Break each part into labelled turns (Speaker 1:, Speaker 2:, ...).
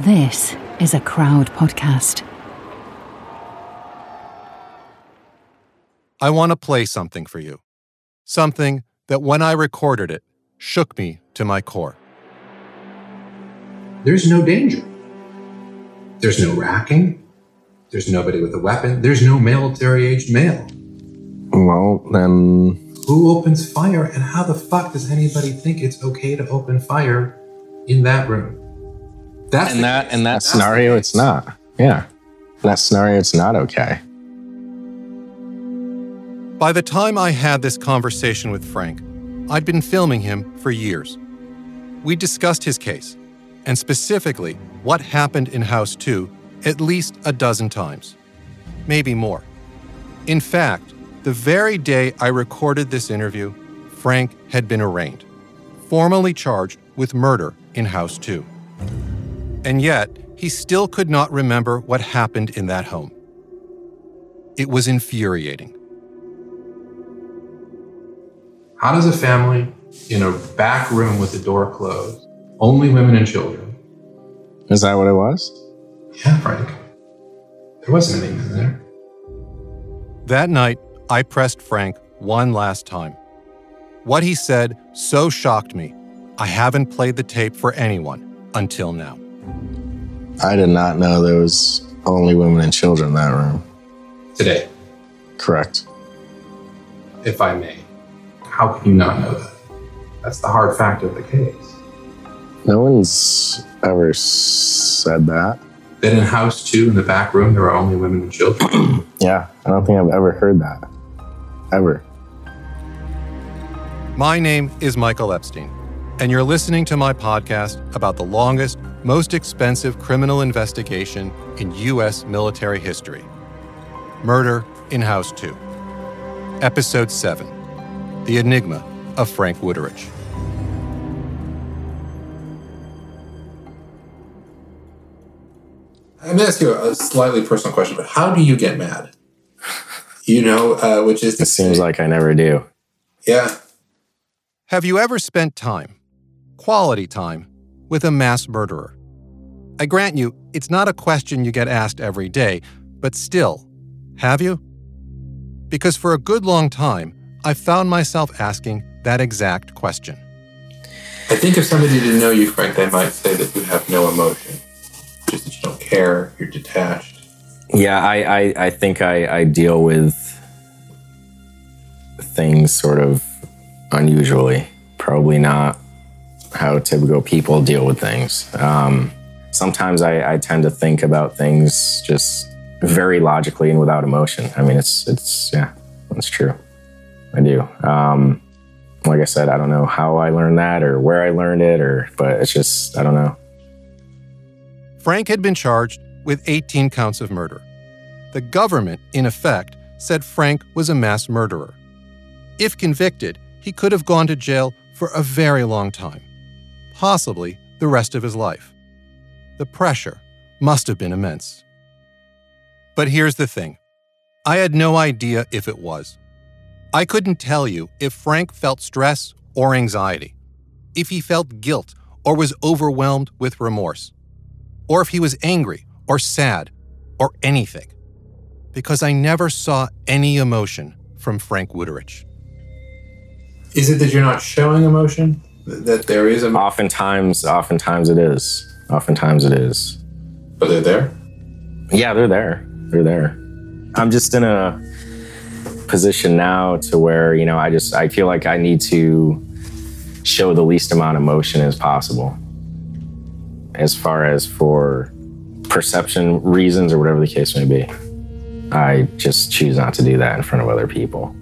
Speaker 1: This is a crowd podcast.
Speaker 2: I want to play something for you. Something that when I recorded it shook me to my core.
Speaker 3: There's no danger. There's no racking. There's nobody with a weapon. There's no military aged male.
Speaker 4: Well, then.
Speaker 3: Who opens fire and how the fuck does anybody think it's okay to open fire in that room?
Speaker 4: That's in that in that That's scenario, it's not. Yeah, in that scenario, it's not okay.
Speaker 2: By the time I had this conversation with Frank, I'd been filming him for years. We discussed his case, and specifically what happened in House 2 at least a dozen times, maybe more. In fact, the very day I recorded this interview, Frank had been arraigned, formally charged with murder in House 2. And yet, he still could not remember what happened in that home. It was infuriating.
Speaker 3: How does a family in a back room with the door closed, only women and children?
Speaker 4: Is that what it was?
Speaker 3: Yeah, Frank. There wasn't anything there.
Speaker 2: That night, I pressed Frank one last time. What he said so shocked me, I haven't played the tape for anyone until now.
Speaker 4: I did not know there was only women and children in that room.
Speaker 3: Today.
Speaker 4: Correct.
Speaker 3: If I may, how can you not know that? That's the hard fact of the case.
Speaker 4: No one's ever said that.
Speaker 3: That in house two, in the back room, there are only women and children?
Speaker 4: yeah, I don't think I've ever heard that. Ever.
Speaker 2: My name is Michael Epstein, and you're listening to my podcast about the longest most expensive criminal investigation in U.S. military history Murder in House 2. Episode 7 The Enigma of Frank Wuterich.
Speaker 3: I'm going to ask you a slightly personal question, but how do you get mad? You know, uh, which is.
Speaker 4: It seems like I never do.
Speaker 3: Yeah.
Speaker 2: Have you ever spent time, quality time, with a mass murderer? I grant you, it's not a question you get asked every day, but still, have you? Because for a good long time, I found myself asking that exact question.
Speaker 3: I think if somebody didn't know you, Frank, they might say that you have no emotion, just that you don't care, you're detached.
Speaker 4: Yeah, I, I, I think I, I deal with things sort of unusually. Probably not how typical people deal with things. Um, sometimes I, I tend to think about things just very logically and without emotion. I mean, it's it's yeah, that's true. I do. Um, like I said, I don't know how I learned that or where I learned it, or but it's just I don't know.
Speaker 2: Frank had been charged with 18 counts of murder. The government, in effect, said Frank was a mass murderer. If convicted, he could have gone to jail for a very long time, possibly the rest of his life. The pressure must have been immense. But here's the thing I had no idea if it was. I couldn't tell you if Frank felt stress or anxiety, if he felt guilt or was overwhelmed with remorse, or if he was angry or sad or anything, because I never saw any emotion from Frank Wuterich.
Speaker 3: Is it that you're not showing emotion? That there is emotion?
Speaker 4: Oftentimes, oftentimes it is. Oftentimes it is.
Speaker 3: But they're there?
Speaker 4: Yeah, they're there. They're there. I'm just in a position now to where, you know, I just I feel like I need to show the least amount of emotion as possible. As far as for perception reasons or whatever the case may be. I just choose not to do that in front of other people.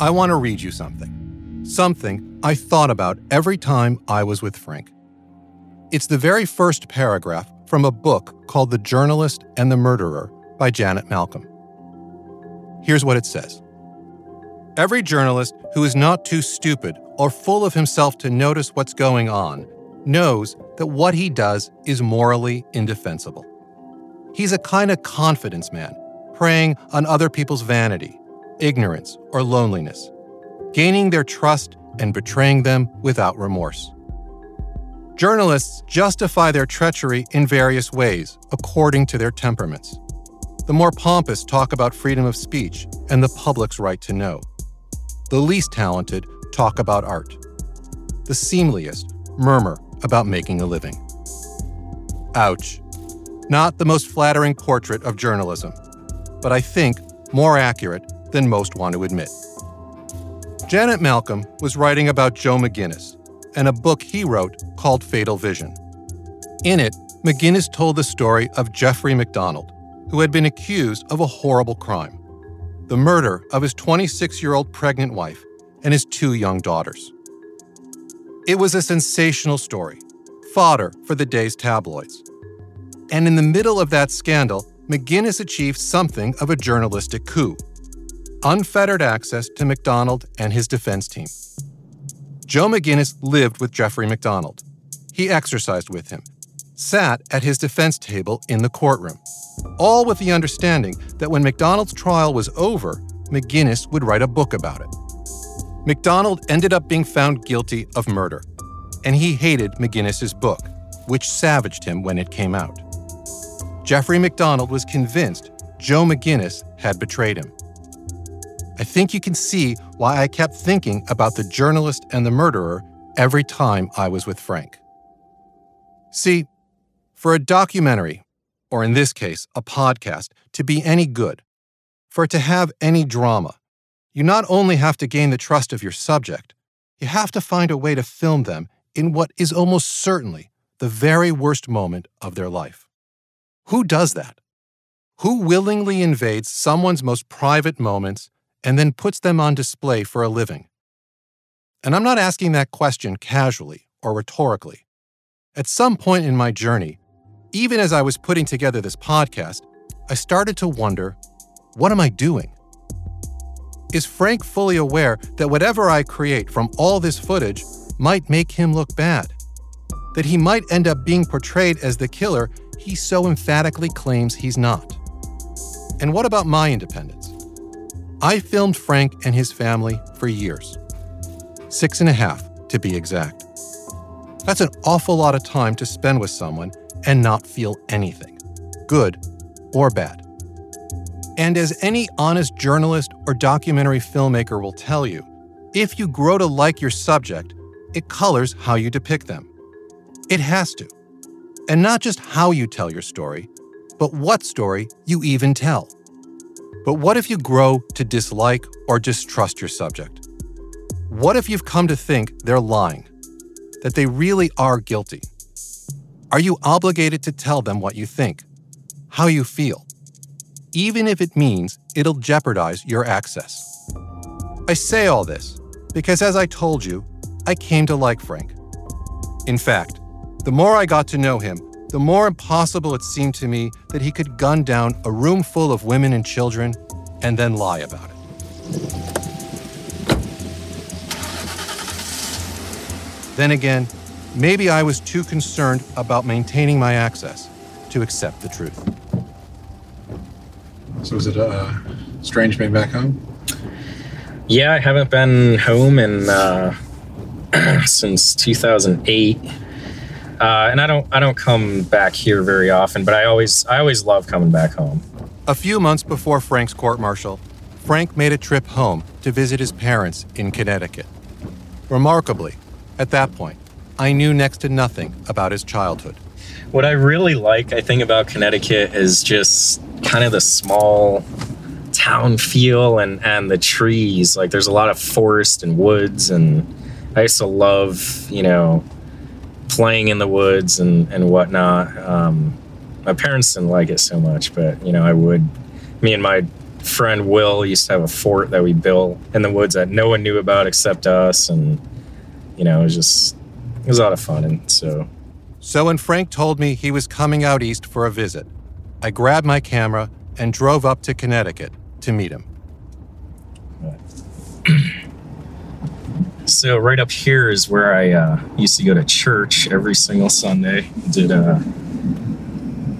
Speaker 2: I want to read you something. Something I thought about every time I was with Frank. It's the very first paragraph from a book called The Journalist and the Murderer by Janet Malcolm. Here's what it says Every journalist who is not too stupid or full of himself to notice what's going on knows that what he does is morally indefensible. He's a kind of confidence man, preying on other people's vanity, ignorance, or loneliness gaining their trust and betraying them without remorse. Journalists justify their treachery in various ways, according to their temperaments. The more pompous talk about freedom of speech and the public's right to know. The least talented talk about art. The seemliest murmur about making a living. Ouch. Not the most flattering portrait of journalism, but I think more accurate than most want to admit. Janet Malcolm was writing about Joe McGinniss and a book he wrote called Fatal Vision. In it, McGinniss told the story of Jeffrey MacDonald, who had been accused of a horrible crime the murder of his 26 year old pregnant wife and his two young daughters. It was a sensational story, fodder for the day's tabloids. And in the middle of that scandal, McGinniss achieved something of a journalistic coup unfettered access to MacDonald and his defense team. Joe McGinniss lived with Jeffrey MacDonald. He exercised with him, sat at his defense table in the courtroom, all with the understanding that when MacDonald's trial was over, McGinniss would write a book about it. MacDonald ended up being found guilty of murder, and he hated McGinniss's book, which savaged him when it came out. Jeffrey MacDonald was convinced Joe McGinniss had betrayed him. I think you can see why I kept thinking about the journalist and the murderer every time I was with Frank. See, for a documentary, or in this case, a podcast, to be any good, for it to have any drama, you not only have to gain the trust of your subject, you have to find a way to film them in what is almost certainly the very worst moment of their life. Who does that? Who willingly invades someone's most private moments and then puts them on display for a living? And I'm not asking that question casually or rhetorically. At some point in my journey, even as I was putting together this podcast, I started to wonder what am I doing? Is Frank fully aware that whatever I create from all this footage might make him look bad? That he might end up being portrayed as the killer he so emphatically claims he's not? And what about my independence? I filmed Frank and his family for years. Six and a half, to be exact. That's an awful lot of time to spend with someone and not feel anything, good or bad. And as any honest journalist or documentary filmmaker will tell you, if you grow to like your subject, it colors how you depict them. It has to. And not just how you tell your story, but what story you even tell. But what if you grow to dislike or distrust your subject? What if you've come to think they're lying? That they really are guilty? Are you obligated to tell them what you think? How you feel? Even if it means it'll jeopardize your access. I say all this because, as I told you, I came to like Frank. In fact, the more I got to know him, the more impossible it seemed to me that he could gun down a room full of women and children and then lie about it. Then again, maybe I was too concerned about maintaining my access to accept the truth.
Speaker 5: So is it uh, strange being back home?
Speaker 6: Yeah, I haven't been home in uh, since 2008 uh, and I don't I don't come back here very often, but I always I always love coming back home.
Speaker 2: A few months before Frank's court martial, Frank made a trip home to visit his parents in Connecticut. Remarkably, at that point, I knew next to nothing about his childhood.
Speaker 6: What I really like, I think, about Connecticut is just kind of the small town feel and, and the trees. Like there's a lot of forest and woods and I used to love, you know, playing in the woods and and whatnot. Um, my parents didn't like it so much, but you know, I would. Me and my friend Will used to have a fort that we built in the woods that no one knew about except us, and you know, it was just it was a lot of fun. And so,
Speaker 2: so when Frank told me he was coming out east for a visit, I grabbed my camera and drove up to Connecticut to meet him.
Speaker 6: So right up here is where I uh, used to go to church every single Sunday. Did uh,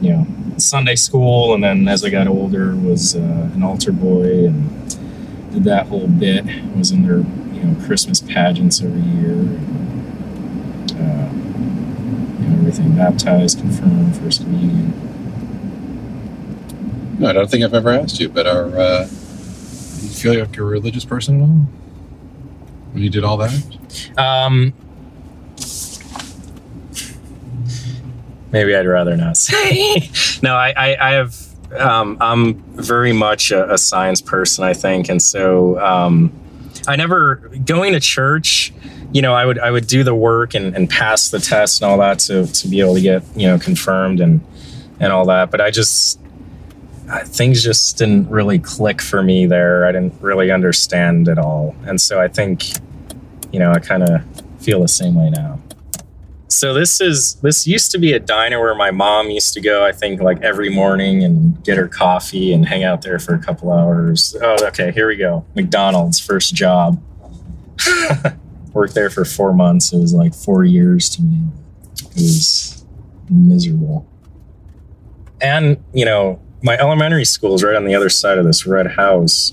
Speaker 6: you know Sunday school, and then as I got older, was uh, an altar boy and did that whole bit. Was in their you know Christmas pageants every year. Uh, everything baptized, confirmed, First Communion.
Speaker 5: No, I don't think I've ever asked you, but are uh, do you feel like you're a religious person at all? When you did all that?
Speaker 6: Um, maybe I'd rather not say. no, I, I, I have. Um, I'm very much a, a, science person, I think, and so um, I never going to church. You know, I would I would do the work and, and pass the test and all that to to be able to get you know confirmed and and all that. But I just Uh, things just didn't really click for me there. I didn't really understand it all. And so I think, you know, I kind of feel the same way now. So this is this used to be a diner where my mom used to go, I think like every morning and get her coffee and hang out there for a couple hours. Oh, okay, here we go. McDonald's first job. Worked there for 4 months. It was like 4 years to me. It was miserable. And, you know, my elementary school is right on the other side of this red house.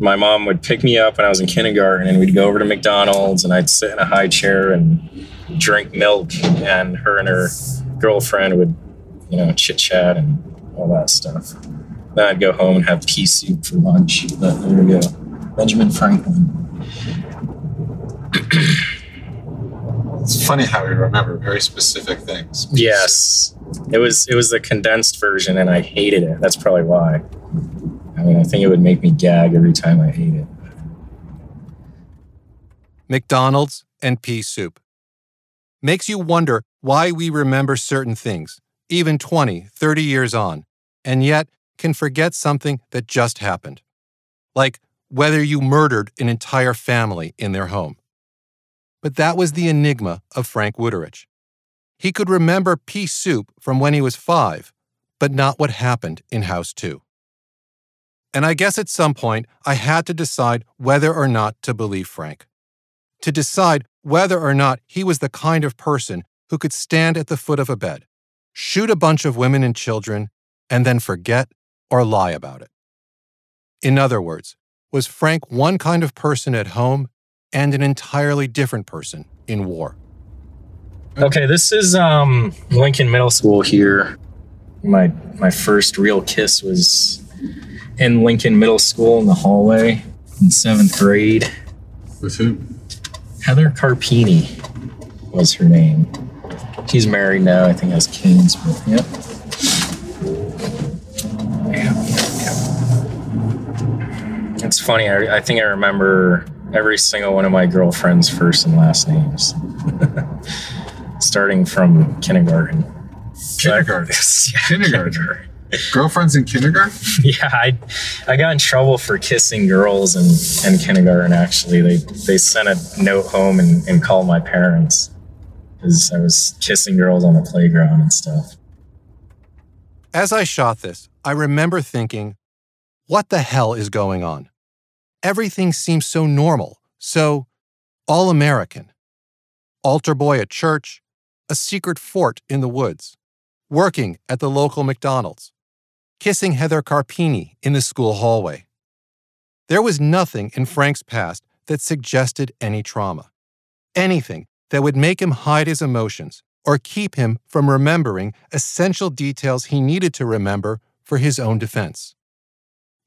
Speaker 6: My mom would pick me up when I was in kindergarten, and we'd go over to McDonald's, and I'd sit in a high chair and drink milk, and her and her girlfriend would, you know, chit chat and all that stuff. Then I'd go home and have pea soup for lunch. But there we go, Benjamin Franklin.
Speaker 5: It's funny how we remember very specific things.
Speaker 6: Yes, it was it was the condensed version, and I hated it. That's probably why. I mean, I think it would make me gag every time I ate it.
Speaker 2: McDonald's and pea soup makes you wonder why we remember certain things, even 20, 30 years on, and yet can forget something that just happened. Like whether you murdered an entire family in their home. But that was the enigma of Frank Wuterich. He could remember pea soup from when he was five, but not what happened in House 2. And I guess at some point I had to decide whether or not to believe Frank. To decide whether or not he was the kind of person who could stand at the foot of a bed, shoot a bunch of women and children, and then forget or lie about it. In other words, was Frank one kind of person at home and an entirely different person in war?
Speaker 6: Okay, this is um, Lincoln Middle School here. My my first real kiss was in Lincoln Middle School in the hallway in seventh grade.
Speaker 5: With who?
Speaker 6: Heather Carpini was her name. She's married now. I think has kids. But yep. Yeah, yeah, It's funny. I, I think I remember every single one of my girlfriend's first and last names. starting from kindergarten.
Speaker 5: Kindergarten. yeah, kindergarten. Girlfriends in kindergarten?
Speaker 6: Yeah, I I got in trouble for kissing girls in, in kindergarten. Actually, they they sent a note home and, and called my parents because I was kissing girls on the playground and stuff.
Speaker 2: As I shot this, I remember thinking, "What the hell is going on?" Everything seems so normal, so all American. Altar boy at church, a secret fort in the woods, working at the local McDonald's, kissing Heather Carpini in the school hallway. There was nothing in Frank's past that suggested any trauma, anything that would make him hide his emotions or keep him from remembering essential details he needed to remember for his own defense.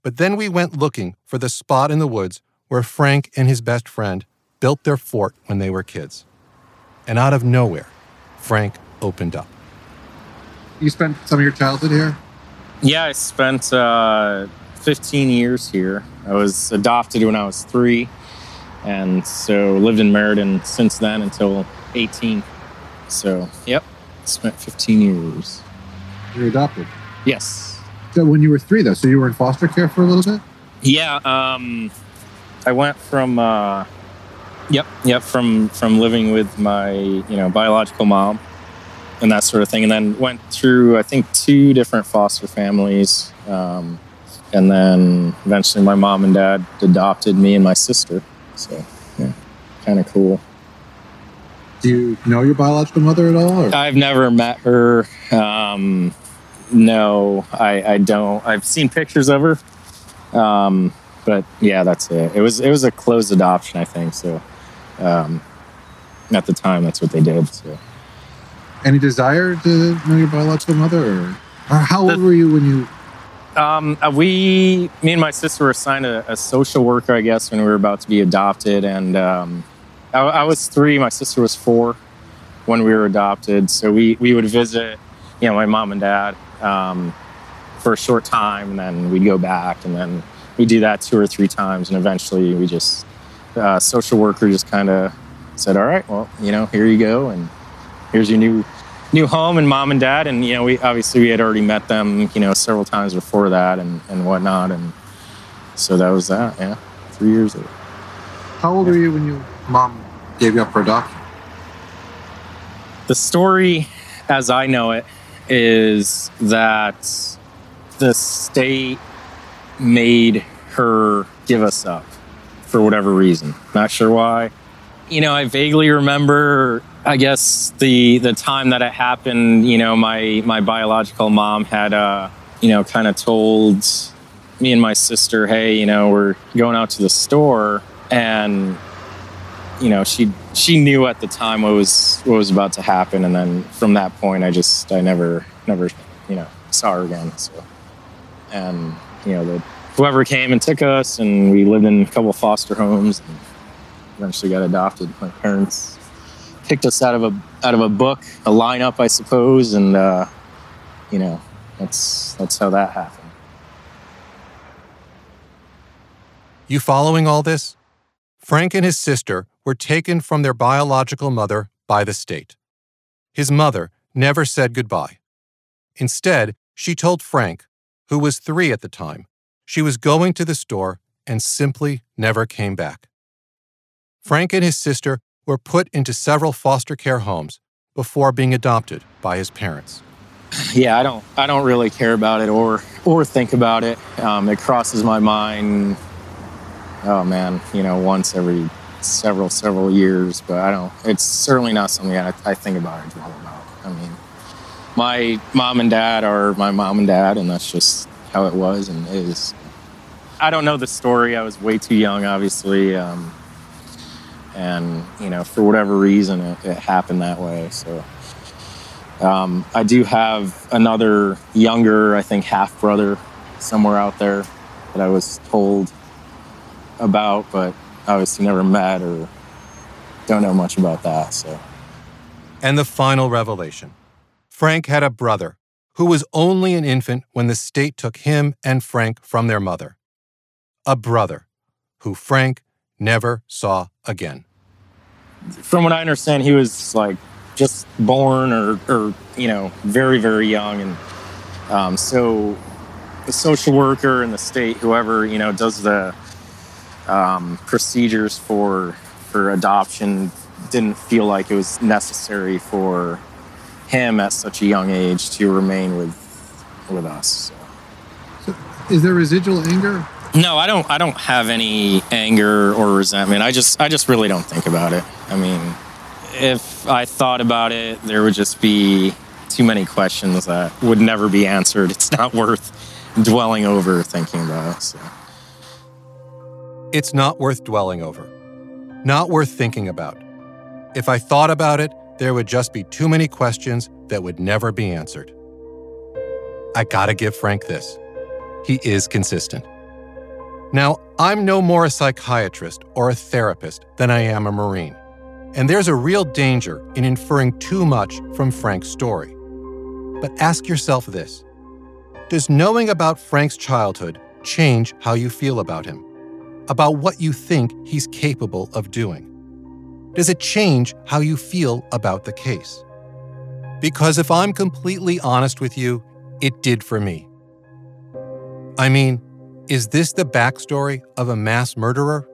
Speaker 2: But then we went looking for the spot in the woods where Frank and his best friend built their fort when they were kids. And out of nowhere, Frank opened up.
Speaker 5: You spent some of your childhood here?
Speaker 6: Yeah, I spent uh, 15 years here. I was adopted when I was three, and so lived in Meriden since then until 18. So, yep, spent 15 years.
Speaker 5: You're adopted?
Speaker 6: Yes.
Speaker 5: When you were three, though, so you were in foster care for a little bit?
Speaker 6: Yeah, um, I went from uh, Yep, yep. From from living with my you know biological mom and that sort of thing, and then went through I think two different foster families, um, and then eventually my mom and dad adopted me and my sister. So yeah, kind of cool.
Speaker 5: Do you know your biological mother at all? Or?
Speaker 6: I've never met her. Um, no, I, I don't. I've seen pictures of her. Um, but yeah, that's it. It was it was a closed adoption, I think. So um, at the time, that's what they did. So.
Speaker 5: Any desire to know your biological mother, or, or how old were you when you?
Speaker 6: Um, uh, we, me and my sister were assigned a, a, social worker, I guess, when we were about to be adopted. And um, I, I, was three, my sister was four when we were adopted. So we, we would visit, you know, my mom and dad um, for a short time, and then we'd go back, and then we do that two or three times, and eventually we just, uh, social worker just kind of said, "All right, well, you know, here you go, and here's your new new home and mom and dad. And you know we obviously we had already met them you know several times before that and and whatnot and so that was that yeah three years ago
Speaker 5: how old were you when your mom gave you up for adoption?
Speaker 6: The story as i know it is that the state made her give us up for whatever reason not sure why you know i vaguely remember I guess the the time that it happened, you know, my my biological mom had uh, you know, kind of told me and my sister, "Hey, you know, we're going out to the store." And you know, she she knew at the time what was what was about to happen and then from that point I just I never never, you know, saw her again. So and you know, the whoever came and took us and we lived in a couple foster homes and eventually got adopted. My parents picked us out of a out of a book, a lineup, I suppose, and uh, you know, that's that's how that happened.
Speaker 2: You following all this? Frank and his sister were taken from their biological mother by the state. His mother never said goodbye. Instead, she told Frank, who was three at the time, she was going to the store and simply never came back. Frank and his sister were put into several foster care homes before being adopted by his parents.
Speaker 6: Yeah, I don't, I don't really care about it or or think about it. Um, it crosses my mind. Oh man, you know, once every several several years, but I don't. It's certainly not something I, I think about or dwell about. I mean, my mom and dad are my mom and dad, and that's just how it was and is. I don't know the story. I was way too young, obviously. Um, and you know for whatever reason it, it happened that way so um, i do have another younger i think half brother somewhere out there that i was told about but obviously never met or don't know much about that so
Speaker 2: and the final revelation frank had a brother who was only an infant when the state took him and frank from their mother a brother who frank never saw again.
Speaker 6: From what I understand, he was like just born or, or you know, very, very young. And um, so the social worker and the state, whoever, you know, does the um, procedures for, for adoption didn't feel like it was necessary for him at such a young age to remain with with us.
Speaker 5: So. so is there residual anger
Speaker 6: no, I don't. I don't have any anger or resentment. I just, I just really don't think about it. I mean, if I thought about it, there would just be too many questions that would never be answered. It's not worth dwelling over thinking about. So.
Speaker 2: It's not worth dwelling over. Not worth thinking about. If I thought about it, there would just be too many questions that would never be answered. I gotta give Frank this. He is consistent. Now, I'm no more a psychiatrist or a therapist than I am a Marine, and there's a real danger in inferring too much from Frank's story. But ask yourself this Does knowing about Frank's childhood change how you feel about him? About what you think he's capable of doing? Does it change how you feel about the case? Because if I'm completely honest with you, it did for me. I mean, is this the backstory of a mass murderer?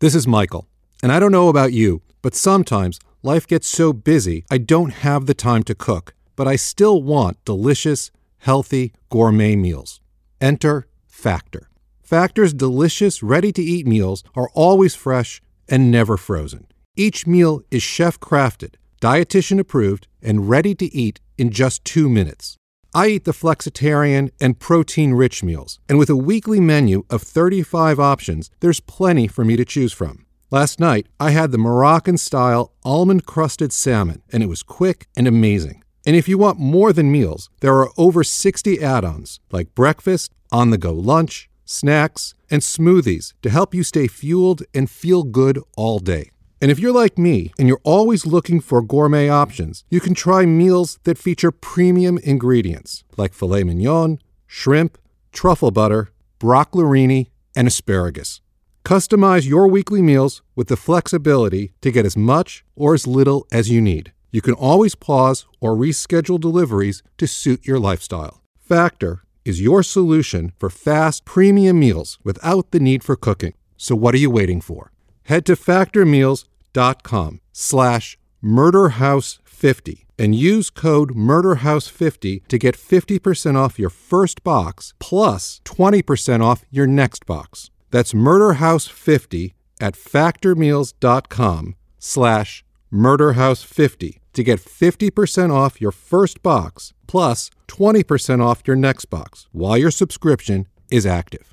Speaker 2: This is Michael, and I don't know about you, but sometimes life gets so busy I don't have the time to cook, but I still want delicious, healthy, gourmet meals. Enter Factor. Factor's delicious, ready to eat meals are always fresh and never frozen. Each meal is chef crafted, dietitian approved, and ready to eat in just two minutes. I eat the flexitarian and protein rich meals, and with a weekly menu of 35 options, there's plenty for me to choose from. Last night, I had the Moroccan style almond crusted salmon, and it was quick and amazing. And if you want more than meals, there are over 60 add ons like breakfast, on the go lunch, snacks, and smoothies to help you stay fueled and feel good all day. And if you're like me and you're always looking for gourmet options, you can try meals that feature premium ingredients like filet mignon, shrimp, truffle butter, broccolini, and asparagus. Customize your weekly meals with the flexibility to get as much or as little as you need. You can always pause or reschedule deliveries to suit your lifestyle. Factor is your solution for fast premium meals without the need for cooking. So what are you waiting for? Head to factormeals.com slash murderhouse50 and use code murderhouse50 to get 50% off your first box plus 20% off your next box. That's murderhouse50 at factormeals.com slash murderhouse50 to get 50% off your first box plus 20% off your next box while your subscription is active.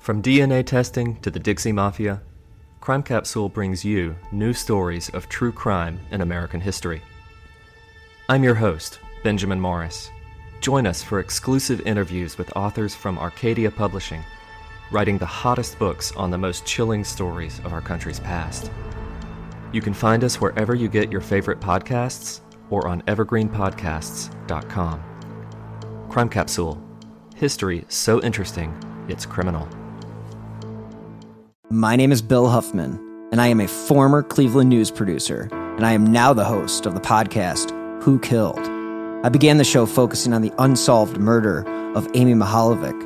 Speaker 7: From DNA testing to the Dixie Mafia, Crime Capsule brings you new stories of true crime in American history. I'm your host, Benjamin Morris. Join us for exclusive interviews with authors from Arcadia Publishing, writing the hottest books on the most chilling stories of our country's past. You can find us wherever you get your favorite podcasts or on evergreenpodcasts.com. Crime Capsule History so interesting, it's criminal.
Speaker 8: My name is Bill Huffman, and I am a former Cleveland news producer, and I am now the host of the podcast Who Killed. I began the show focusing on the unsolved murder of Amy Mihaljevic,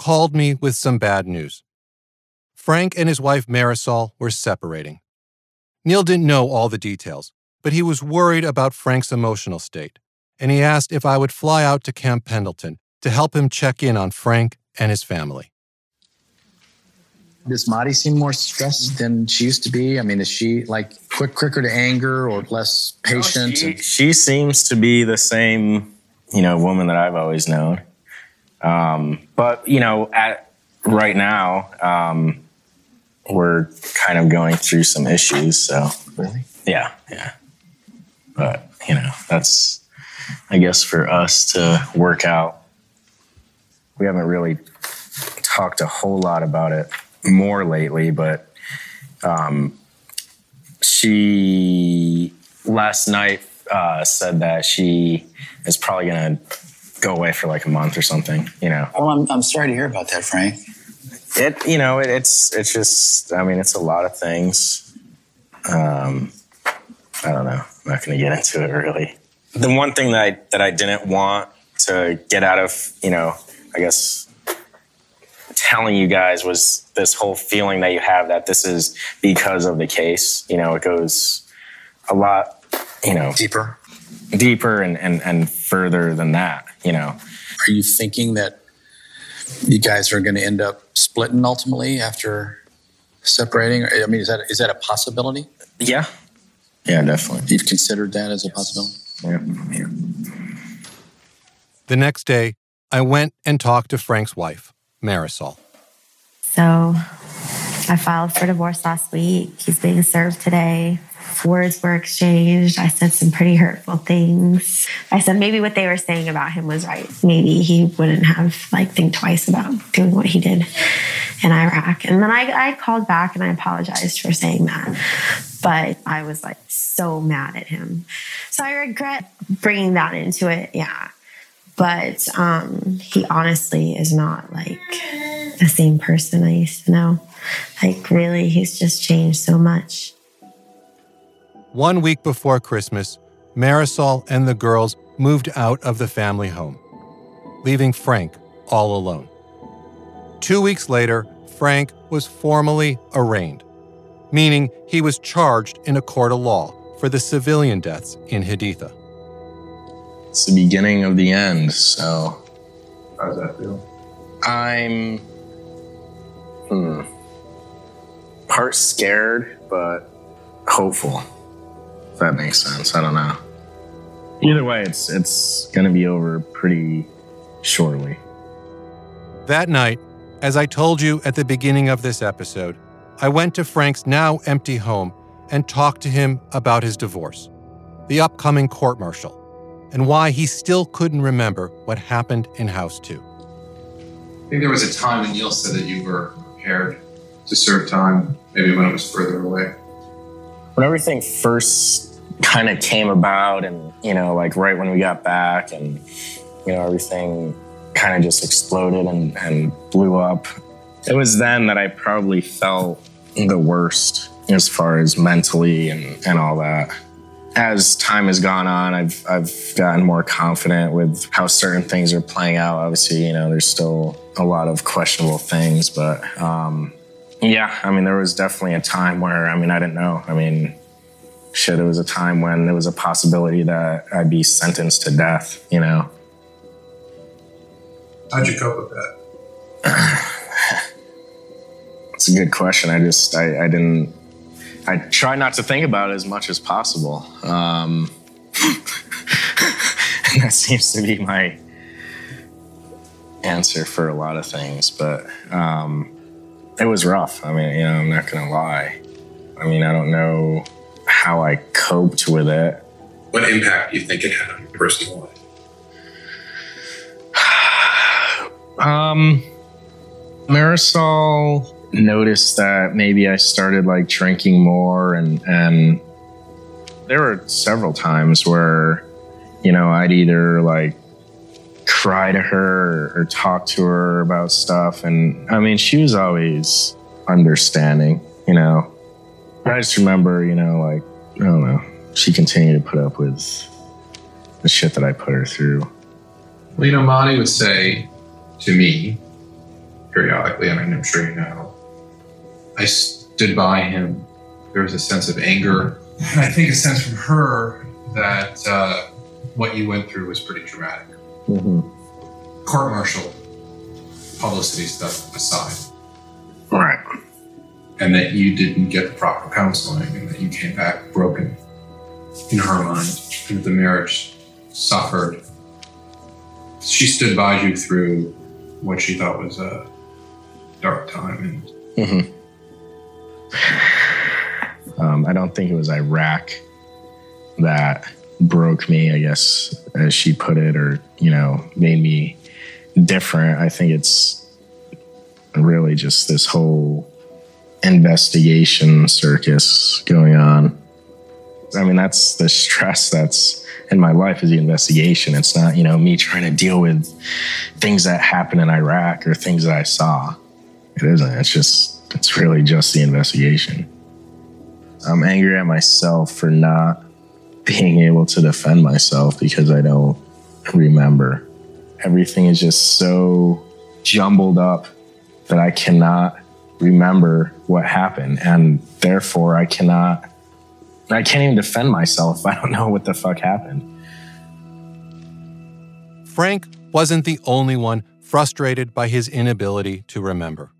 Speaker 2: called me with some bad news. Frank and his wife Marisol were separating. Neal didn't know all the details, but he was worried about Frank's emotional state, and he asked if I would fly out to Camp Pendleton to help him check in on Frank and his family.
Speaker 9: Does Maddie seem more stressed than she used to be? I mean, is she like quick, quicker to anger or less patient?
Speaker 4: She, she seems to be the same, you know, woman that I've always known. Um, but you know, at right now, um, we're kind of going through some issues. So
Speaker 9: really,
Speaker 4: yeah, yeah. But you know, that's I guess for us to work out. We haven't really talked a whole lot about it more lately, but um, she last night uh, said that she is probably going to go away for like a month or something. You know.
Speaker 9: Well, I'm I'm sorry to hear about that, Frank.
Speaker 4: It you know it, it's it's just I mean it's a lot of things. Um, I don't know. I'm not going to get into it really. The one thing that I that I didn't want to get out of you know I guess telling you guys was this whole feeling that you have that this is because of the case. You know, it goes a lot, you know,
Speaker 9: Deeper.
Speaker 4: deeper and, and, and further than that, you know.
Speaker 9: Are you thinking that you guys are going to end up splitting ultimately after separating? I mean, is that is that a possibility?
Speaker 4: Yeah. Yeah, definitely.
Speaker 9: You've considered that as a possibility.
Speaker 4: Yeah. yeah.
Speaker 2: The next day, I went and talked to Frank's wife, Marisol.
Speaker 10: So I filed for divorce last week. He's being served today. Words were exchanged. I said some pretty hurtful things. I said maybe what they were saying about him was right. Maybe he wouldn't have like think twice about doing what he did in Iraq. And then I, I called back and I apologized for saying that. But I was like so mad at him. So I regret bringing that into it. Yeah but um, he honestly is not like the same person I used to know. Like, really, he's just changed so much.
Speaker 2: One week before Christmas, Marisol and the girls moved out of the family home, leaving Frank all alone. Two weeks later, Frank was formally arraigned, meaning he was charged in a court of law for the civilian deaths in Haditha.
Speaker 4: It's the beginning of the end, so
Speaker 3: How does that feel?
Speaker 4: I'm hmm, part scared, but hopeful. If that makes sense. I don't know. Either way, it's it's gonna be over pretty shortly.
Speaker 2: That night, as I told you at the beginning of this episode, I went to Frank's now empty home and talked to him about his divorce, the upcoming court martial, and why he still couldn't remember what happened in House 2.
Speaker 3: I think there was a time when Neal said that you were prepared to serve time, maybe when it was further away.
Speaker 4: when everything first kind of came about and you know like right when we got back and you know everything kind of just exploded and, and blew up. It was then that i probably felt the worst as far as mentally and, and all that. As time has gone on i've i've gotten more confident with how certain things are playing out. Obviously you know there's still a lot of questionable things but um yeah, I mean, there was definitely a time where, I mean, I didn't know. I mean, shit, it was a time when there was a possibility that I'd be sentenced to death, you know?
Speaker 3: How'd you cope with that?
Speaker 4: It's a good question. I just, I, I didn't, I try not to think about it as much as possible. Um, and that seems to be my answer for a lot of things, but um, it was rough. I mean, you know, I'm not going to lie. I mean, I don't know how I coped with it.
Speaker 3: What impact do you think it had on your personal life?
Speaker 4: Um, Marisol noticed that maybe I started like drinking more, and and there were several times where, you know, I'd either like cry to her or, or talk to her about stuff, and I mean, she was always understanding, you know. I just remember, you know, like I don't know, she continued to put up with the shit that I put her through.
Speaker 3: Well, you know, Monty would say to me periodically, I mean, I'm sure you know, I stood by him. There was a sense of anger. And I think a sense from her that uh, what you went through was pretty dramatic.
Speaker 4: Mm-hmm.
Speaker 3: Court martial, publicity stuff aside,
Speaker 4: Right.
Speaker 3: And that you didn't get the proper counseling and that you came back broken in her mind, and that the marriage suffered. She stood by you through what she thought was a dark time, and
Speaker 4: hmm Um, I don't think it was Iraq that broke me, I guess, as she put it, or, you know, made me different. I think it's really just this whole investigation circus going on. I mean, that's the stress that's in my life is the investigation. It's not, you know, me trying to deal with things that happened in Iraq or things that I saw. It isn't. It's just, it's really just the investigation. I'm angry at myself for not being able to defend myself because I don't remember. Everything is just so jumbled up that I cannot remember what happened. And therefore, I cannot, I can't even defend myself I don't know what the fuck happened.
Speaker 2: Frank wasn't the only one frustrated by his inability to remember.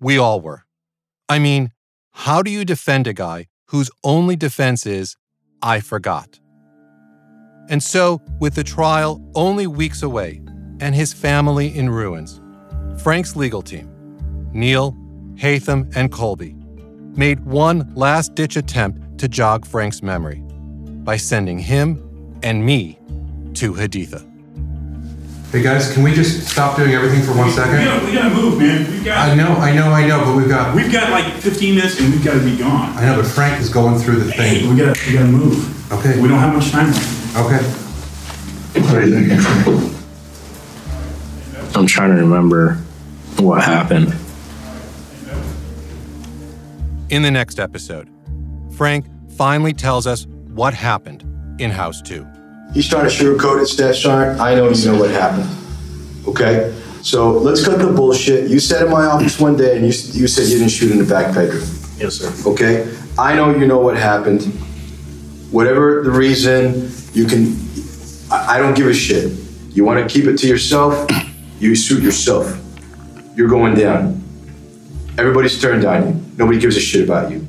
Speaker 2: We all were. I mean, how do you defend a guy whose only defense is, I forgot? And so, with the trial only weeks away and his family in ruins, Frank's legal team, Neal, Haytham, and Colby, made one last ditch attempt to jog Frank's memory by sending him and me to Haditha.
Speaker 3: Hey guys, can we just stop doing everything for one
Speaker 11: We gotta, we gotta move, man. We've got,
Speaker 3: I know, I know, I know, but we've got.
Speaker 11: we've got like 15 minutes and we've gotta be gone.
Speaker 3: I know, but Frank is going through the
Speaker 11: Hey,
Speaker 3: thing.
Speaker 11: we gotta, we gotta move.
Speaker 3: Okay.
Speaker 11: We don't have much time left.
Speaker 3: Okay.
Speaker 4: I'm trying to remember what happened.
Speaker 2: In the next episode, Frank finally tells us what happened in House 2.
Speaker 12: He's trying to sugarcoat it, Staff Sergeant. I know you know what happened. Okay? So let's cut the bullshit. You sat in my office one day and you, you said you didn't shoot in the back bedroom.
Speaker 13: Yes, sir.
Speaker 12: Okay? I know you know what happened. Whatever the reason, you can. I, I don't give a shit. You want to keep it to yourself, you shoot yourself. You're going down. Everybody's turned on you. Nobody gives a shit about you.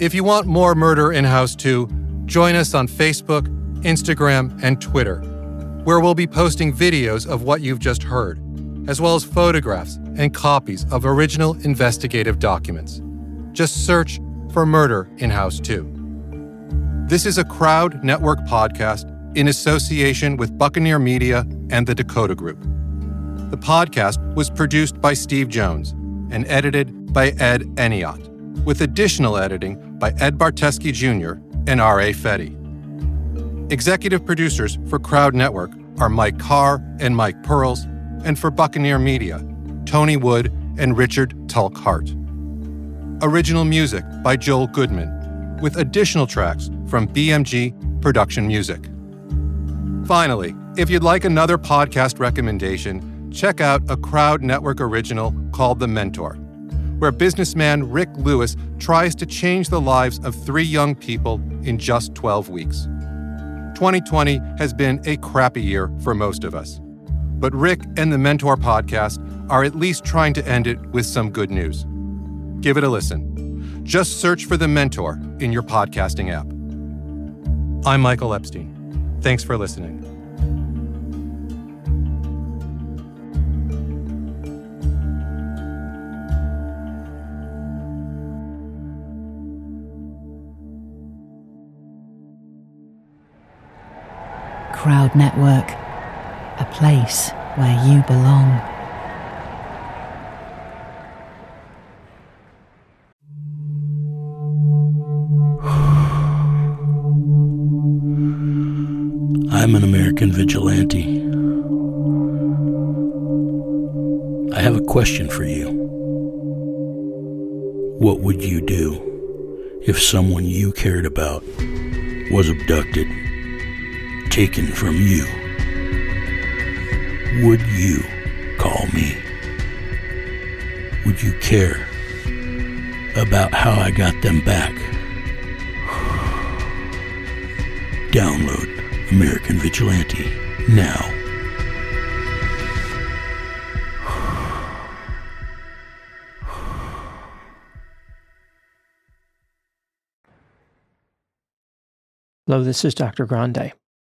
Speaker 2: If you want more Murder in House 2, join us on Facebook, Instagram, and Twitter, where we'll be posting videos of what you've just heard, as well as photographs and copies of original investigative documents. Just search for Murder in House 2. This is a Crowd Network podcast in association with Buccaneer Media and the Dakota Group. The podcast was produced by Steve Jones and edited by Ed Eniot, with additional editing by Ed Barteski Jr. and R.A. Fetty. Executive producers for Crowd Network are Mike Carr and Mike Pearls, and for Buccaneer Media, Tony Wood and Richard Tulk Hart. Original music by Joel Goodman, with additional tracks from BMG Production Music. Finally, if you'd like another podcast recommendation, check out a Crowd Network original called The Mentor, where businessman Rick Lewis tries to change the lives of three young people in just 12 weeks. 2020 has been a crappy year for most of us. But Rick and the Mentor podcast are at least trying to end it with some good news. Give it a listen. Just search for The Mentor in your podcasting app. I'm Michael Epstein. Thanks for listening.
Speaker 1: Crowd Network, a place where you belong.
Speaker 14: I'm an American vigilante. I have a question for you. What would you do if someone you cared about was abducted, taken from you? Would you call me? Would you care about how I got them back? Download American Vigilante now.
Speaker 15: Hello, this is Dr. Grande,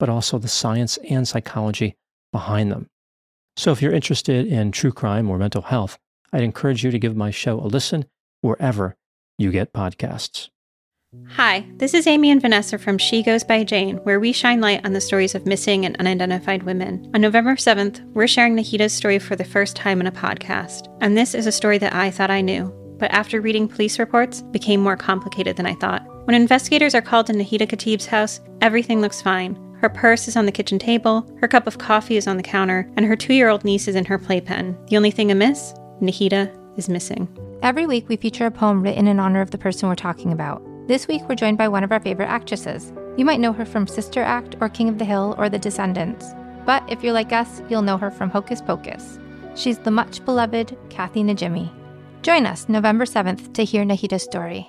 Speaker 15: but also the science and psychology behind them. So if you're interested in true crime or mental health, I'd encourage you to give my show a listen wherever you get podcasts.
Speaker 16: Hi, this is Amy and Vanessa from She Goes by Jane, where we shine light on the stories of missing and unidentified women. On November 7th, we're sharing Nahita's story for the first time in a podcast. And this is a story that I thought I knew, but after reading police reports, became more complicated than I thought. When investigators are called to Nahita Khatib's house, everything looks fine. Her purse is on the kitchen table, her cup of coffee is on the counter, and her two year old niece is in her playpen. The only thing amiss? Nahida is missing.
Speaker 17: Every week, we feature a poem written in honor of the person we're talking about. This week, we're joined by one of our favorite actresses. You might know her from Sister Act or King of the Hill or The Descendants. But if you're like us, you'll know her from Hocus Pocus. She's the much beloved Kathy Najimy. Join us November 7th to hear Nahida's story.